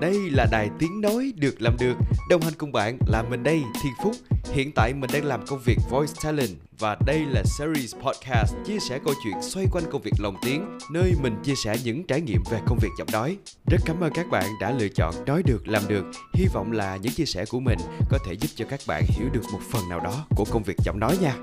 Đây là đài tiếng nói được làm được. Đồng hành cùng bạn là mình đây, Thiên Phúc. Hiện tại mình đang làm công việc Voice Talent và đây là series podcast chia sẻ câu chuyện xoay quanh công việc lồng tiếng, nơi mình chia sẻ những trải nghiệm về công việc giọng nói. Rất cảm ơn các bạn đã lựa chọn nói được làm được. Hy vọng là những chia sẻ của mình có thể giúp cho các bạn hiểu được một phần nào đó của công việc giọng nói nha.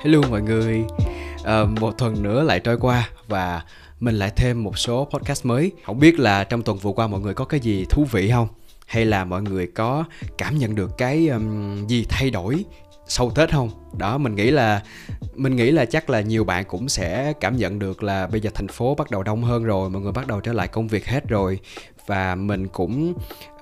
Hello mọi người, à, một tuần nữa lại trôi qua và mình lại thêm một số podcast mới. Không biết là trong tuần vừa qua mọi người có cái gì thú vị không? Hay là mọi người có cảm nhận được cái um, gì thay đổi sau Tết không? Đó mình nghĩ là mình nghĩ là chắc là nhiều bạn cũng sẽ cảm nhận được là bây giờ thành phố bắt đầu đông hơn rồi, mọi người bắt đầu trở lại công việc hết rồi và mình cũng uh,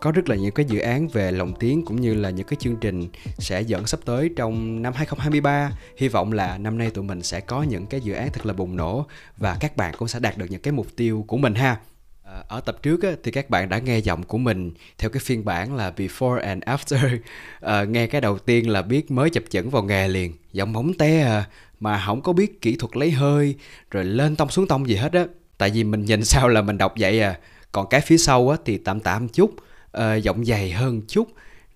có rất là nhiều cái dự án về lồng tiếng cũng như là những cái chương trình sẽ dẫn sắp tới trong năm 2023 hy vọng là năm nay tụi mình sẽ có những cái dự án thật là bùng nổ và các bạn cũng sẽ đạt được những cái mục tiêu của mình ha. Ờ, ở tập trước á, thì các bạn đã nghe giọng của mình theo cái phiên bản là before and after. À, nghe cái đầu tiên là biết mới chập chững vào nghề liền giọng móng te à mà không có biết kỹ thuật lấy hơi rồi lên tông xuống tông gì hết á. Tại vì mình nhìn sao là mình đọc vậy à còn cái phía sau á, thì tạm tạm chút uh, giọng dày hơn chút.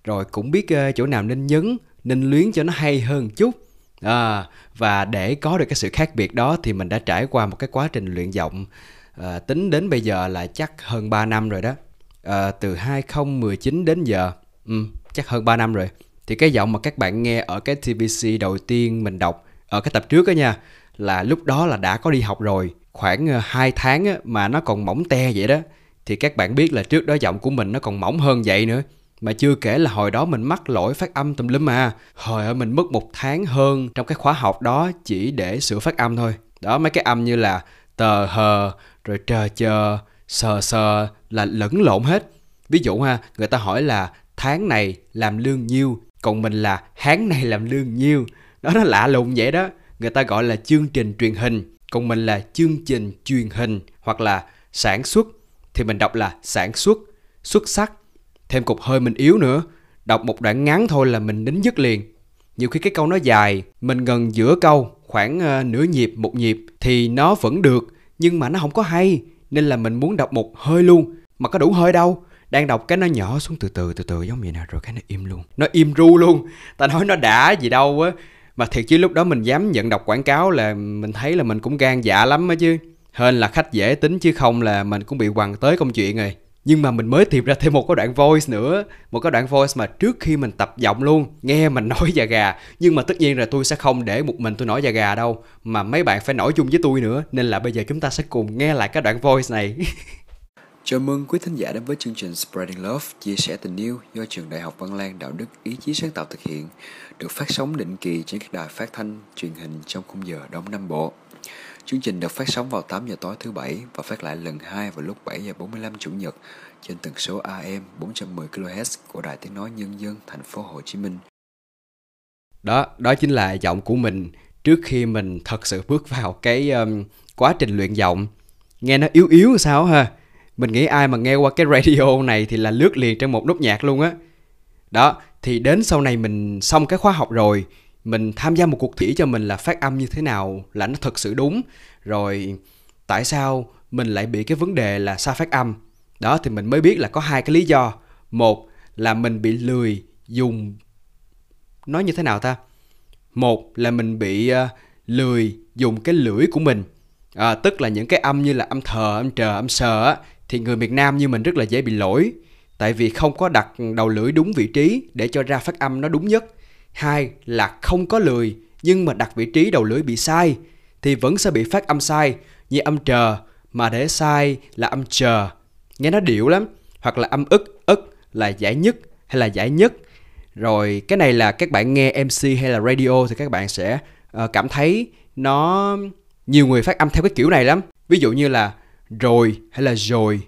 Rồi cũng biết uh, chỗ nào nên nhấn nên luyến cho nó hay hơn chút. À, và để có được cái sự khác biệt đó thì mình đã trải qua một cái quá trình luyện giọng à, tính đến bây giờ là chắc hơn 3 năm rồi đó. À, từ 2019 đến giờ ừ, chắc hơn 3 năm rồi. Thì cái giọng mà các bạn nghe ở cái TBC đầu tiên mình đọc ở cái tập trước đó nha là lúc đó là đã có đi học rồi. Khoảng 2 tháng mà nó còn mỏng te vậy đó thì các bạn biết là trước đó giọng của mình nó còn mỏng hơn vậy nữa. Mà chưa kể là hồi đó mình mắc lỗi phát âm tùm lum à. Hồi ở mình mất một tháng hơn trong cái khóa học đó chỉ để sửa phát âm thôi. Đó, mấy cái âm như là tờ, hờ, rồi trờ, chờ, sờ sờ là lẫn lộn hết. Ví dụ ha, người ta hỏi là tháng này làm lương nhiêu, còn mình là tháng này làm lương nhiêu. Đó, nó lạ lùng vậy đó. Người ta gọi là chương trình truyền hình, còn mình là chương trình truyền hình hoặc là sản xuất thì mình đọc là sản xuất, xuất sắc. Thêm cục hơi mình yếu nữa, đọc một đoạn ngắn thôi là mình đính dứt liền. Nhiều khi cái câu nó dài, mình gần giữa câu, khoảng uh, nửa nhịp, một nhịp thì nó vẫn được, nhưng mà nó không có hay, nên là mình muốn đọc một hơi luôn, mà có đủ hơi đâu. Đang đọc cái nó nhỏ xuống từ từ từ từ giống vậy nè, rồi cái nó im luôn. Nó im ru luôn. Ta nói nó đã gì đâu á. Mà thiệt chứ lúc đó mình dám nhận đọc quảng cáo là mình thấy là mình cũng gan dạ lắm á chứ. Hên là khách dễ tính chứ không là mình cũng bị quằn tới công chuyện rồi. Nhưng mà mình mới tìm ra thêm một cái đoạn voice nữa Một cái đoạn voice mà trước khi mình tập giọng luôn Nghe mình nói già gà. Nhưng mà tất nhiên là tôi sẽ không để một mình tôi nói già gà đâu Mà mấy bạn phải nói chung với tôi nữa. Nên là bây giờ chúng ta sẽ cùng nghe lại cái đoạn voice này. Chào mừng quý thính giả đến với chương trình Spreading Love Chia sẻ tình yêu do Trường Đại học Văn Lang Đạo đức Ý chí sáng tạo thực hiện Được phát sóng định kỳ trên các đài phát thanh, truyền hình trong khung giờ Đông Nam Bộ. Chương trình được phát sóng vào 8 giờ tối thứ bảy và phát lại lần 2 vào lúc 7 giờ 45 chủ nhật trên tần số AM 410 kHz của Đài Tiếng nói Nhân dân thành phố Hồ Chí Minh. Đó, đó chính là giọng của mình trước khi mình thật sự bước vào cái um, quá trình luyện giọng. Nghe nó yếu yếu sao ha? Mình nghĩ ai mà nghe qua cái radio này thì là lướt liền trên một nốt nhạc luôn á. Đó, thì đến sau này mình xong cái khóa học rồi mình tham gia một cuộc thi cho mình là phát âm như thế nào là nó thật sự đúng. Rồi tại sao mình lại bị cái vấn đề là sai phát âm? Đó thì mình mới biết là có hai cái lý do. Một là mình bị lười dùng nói như thế nào ta? Một là mình bị uh, lười dùng cái lưỡi của mình. À, tức là những cái âm như là âm thờ âm trờ âm sờ á thì người miền nam như mình rất là dễ bị lỗi. Tại vì không có đặt đầu lưỡi đúng vị trí để cho ra phát âm nó đúng nhất hai là không có lười nhưng mà đặt vị trí đầu lưỡi bị sai thì vẫn sẽ bị phát âm sai như âm trờ mà để sai là âm chờ. Nghe nó điệu lắm hoặc là âm ức ức là giải nhất hay là giải nhất. Rồi cái này là các bạn nghe mc hay là radio thì các bạn sẽ uh, cảm thấy nó nhiều người phát âm theo cái kiểu này lắm. Ví dụ như là rồi hay là rồi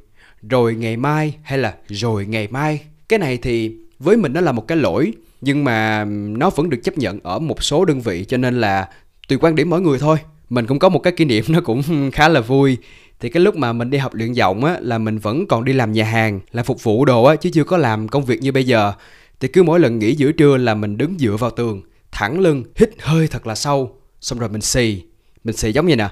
rồi ngày mai hay là rồi ngày mai. Cái này thì với mình nó là một cái lỗi nhưng mà nó vẫn được chấp nhận ở một số đơn vị, cho nên là tùy quan điểm mỗi người thôi. Mình cũng có một cái kỷ niệm nó cũng khá là vui. Thì cái lúc mà mình đi học luyện giọng á, là mình vẫn còn đi làm nhà hàng là phục vụ đồ á, chứ chưa có làm công việc như bây giờ. Thì cứ mỗi lần nghỉ giữa trưa là mình đứng dựa vào tường, thẳng lưng, hít hơi thật là sâu. Xong rồi mình xì. Mình xì giống như nè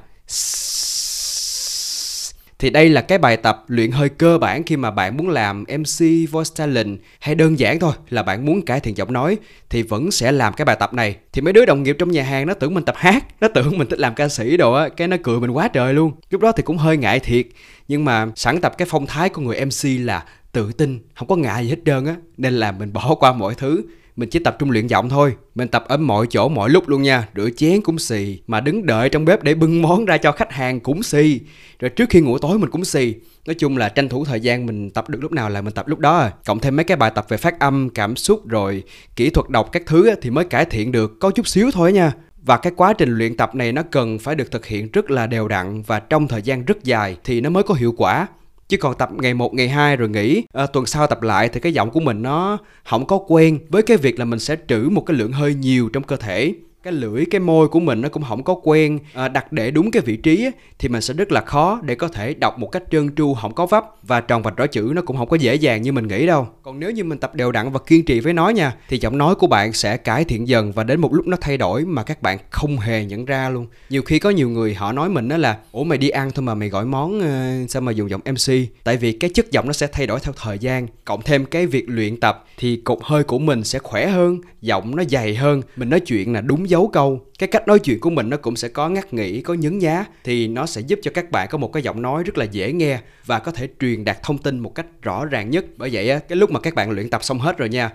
thì đây là cái bài tập luyện hơi cơ bản khi mà bạn muốn làm MC voice talent hay đơn giản thôi là bạn muốn cải thiện giọng nói thì vẫn sẽ làm cái bài tập này. Thì mấy đứa đồng nghiệp trong nhà hàng nó tưởng mình tập hát, nó tưởng mình thích làm ca sĩ đồ á, cái nó cười mình quá trời luôn. Lúc đó thì cũng hơi ngại thiệt, nhưng mà sẵn tập cái phong thái của người MC là tự tin, không có ngại gì hết trơn á, nên là mình bỏ qua mọi thứ mình chỉ tập trung luyện giọng thôi. Mình tập ở mọi chỗ, mọi lúc luôn nha. Rửa chén cũng xì, mà đứng đợi trong bếp để bưng món ra cho khách hàng cũng xì. Rồi trước khi ngủ tối mình cũng xì. Nói chung là tranh thủ thời gian mình tập được lúc nào là mình tập lúc đó. À. cộng thêm mấy cái bài tập về phát âm, cảm xúc, rồi kỹ thuật đọc các thứ thì mới cải thiện được, có chút xíu thôi nha. Và cái quá trình luyện tập này nó cần phải được thực hiện rất là đều đặn và trong thời gian rất dài thì nó mới có hiệu quả chứ còn tập ngày 1, ngày 2 rồi nghỉ à, tuần sau tập lại thì cái giọng của mình nó không có quen. Với cái việc là mình sẽ trữ một cái lượng hơi nhiều trong cơ thể cái lưỡi cái môi của mình nó cũng không có quen. À, đặt để đúng cái vị trí thì mình sẽ rất là khó để có thể đọc một cách trơn tru không có vấp. Và tròn vạch rõ chữ nó cũng không có dễ dàng như mình nghĩ đâu. Còn nếu như mình tập đều đặn và kiên trì với nó nha thì giọng nói của bạn sẽ cải thiện dần và đến một lúc nó thay đổi mà các bạn không hề nhận ra luôn. Nhiều khi có nhiều người họ nói mình đó là ủa mày đi ăn thôi mà mày gọi món uh, sao mà dùng giọng mc tại vì cái chất giọng nó sẽ thay đổi theo thời gian. Cộng thêm cái việc luyện tập thì cột hơi của mình sẽ khỏe hơn giọng nó dày hơn. Mình nói chuyện là đúng dấu câu, cái cách nói chuyện của mình nó cũng sẽ có ngắt nghỉ, có nhấn nhá, thì nó sẽ giúp cho các bạn có một cái giọng nói rất là dễ nghe và có thể truyền đạt thông tin một cách rõ ràng nhất. Bởi vậy á, cái lúc mà các bạn luyện tập xong hết rồi nha,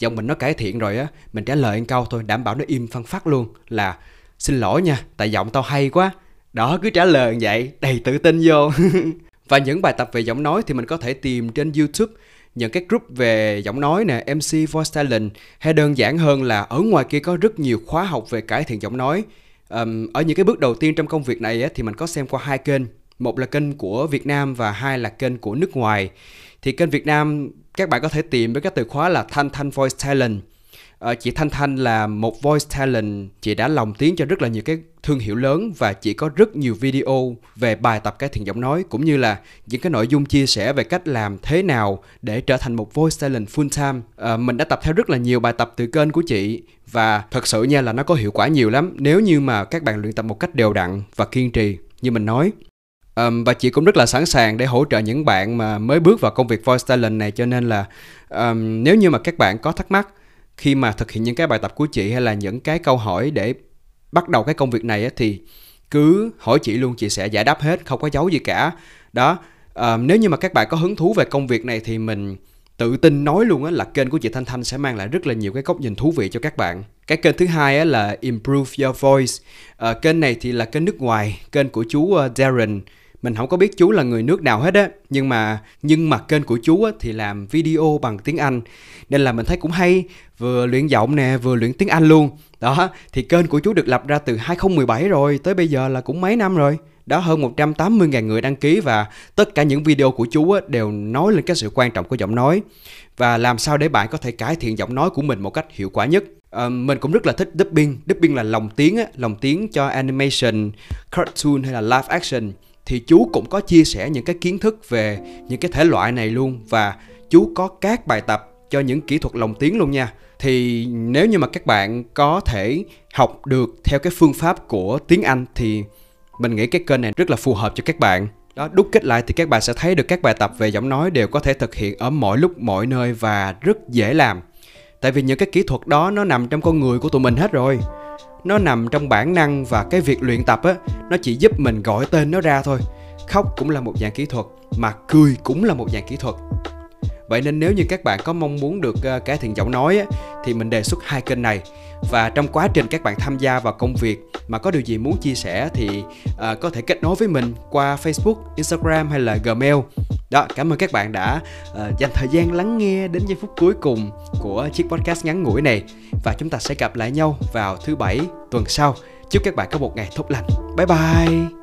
giọng mình nó cải thiện rồi á, mình trả lời một câu thôi, đảm bảo nó im phăng phát luôn là, xin lỗi nha, tại giọng tao hay quá. Đó, cứ trả lời vậy, đầy tự tin vô. Và những bài tập về giọng nói thì mình có thể tìm trên youtube những cái group về giọng nói nè, MC Voice Talent hay đơn giản hơn là ở ngoài kia có rất nhiều khóa học về cải thiện giọng nói. Um, ở những cái bước đầu tiên trong công việc này á, thì mình có xem qua hai kênh, một là kênh của Việt Nam và hai là kênh của nước ngoài. Thì kênh Việt Nam các bạn có thể tìm với các từ khóa là Thanh Thanh Voice Talent Ờ, chị Thanh Thanh là một voice talent. Chị đã lòng tiếng cho rất là nhiều cái thương hiệu lớn và chị có rất nhiều video về bài tập cải thiện giọng nói cũng như là những cái nội dung chia sẻ về cách làm thế nào để trở thành một voice talent full time. À, mình đã tập theo rất là nhiều bài tập từ kênh của chị và thật sự nha là nó có hiệu quả nhiều lắm. Nếu như mà các bạn luyện tập một cách đều đặn và kiên trì như mình nói. Um, và chị cũng rất là sẵn sàng để hỗ trợ những bạn mà mới bước vào công việc voice talent này. Cho nên là um, nếu như mà các bạn có thắc mắc khi mà thực hiện những cái bài tập của chị hay là những cái câu hỏi để bắt đầu cái công việc này á, thì cứ hỏi chị luôn chị sẽ giải đáp hết không có giấu gì cả đó à, nếu như mà các bạn có hứng thú về công việc này thì mình tự tin nói luôn á là kênh của chị Thanh Thanh sẽ mang lại rất là nhiều cái góc nhìn thú vị cho các bạn. Cái kênh thứ hai á là Improve Your Voice. À, kênh này thì là kênh nước ngoài, kênh của chú ờ, Darren mình không có biết chú là người nước nào hết á nhưng mà nhưng mà kênh của chú á, thì làm video bằng tiếng Anh. Nên là mình thấy cũng hay vừa luyện giọng nè vừa luyện tiếng Anh luôn. Đó thì kênh của chú được lập ra từ 2017 rồi tới bây giờ là cũng mấy năm rồi. Đó hơn 180.000 người đăng ký và tất cả những video của chú á, đều nói lên cái sự quan trọng của giọng nói. Và làm sao để bạn có thể cải thiện giọng nói của mình một cách hiệu quả nhất? À, mình cũng rất là thích dubbing. Dubbing là lồng tiếng á, lồng tiếng cho animation cartoon hay là live action thì chú cũng có chia sẻ những cái kiến thức về những cái thể loại này luôn và chú có các bài tập cho những kỹ thuật lồng tiếng luôn nha. Thì nếu như mà các bạn có thể học được theo cái phương pháp của tiếng Anh thì mình nghĩ cái kênh này rất là phù hợp cho các bạn. Đó, đúc kết lại thì các bạn sẽ thấy được các bài tập về giọng nói đều có thể thực hiện ở mọi lúc, mọi nơi và rất dễ làm. Tại vì những cái kỹ thuật đó nó nằm trong con người của tụi mình hết rồi nó nằm trong bản năng và cái việc luyện tập á nó chỉ giúp mình gọi tên nó ra thôi. Khóc cũng là một dạng kỹ thuật mà cười cũng là một dạng kỹ thuật. Vậy nên nếu như các bạn có mong muốn được ờ, cải thiện giọng nói á, thì mình đề xuất hai kênh này. Và trong quá trình các bạn tham gia vào công việc mà có điều gì muốn chia sẻ thì uh, có thể kết nối với mình qua Facebook, Instagram hay là Gmail. Đó, cảm ơn các bạn đã uh, dành thời gian lắng nghe đến giây phút cuối cùng của chiếc podcast ngắn ngủi này và chúng ta sẽ gặp lại nhau vào thứ bảy tuần sau. Chúc các bạn có một ngày tốt lành. Bye bye.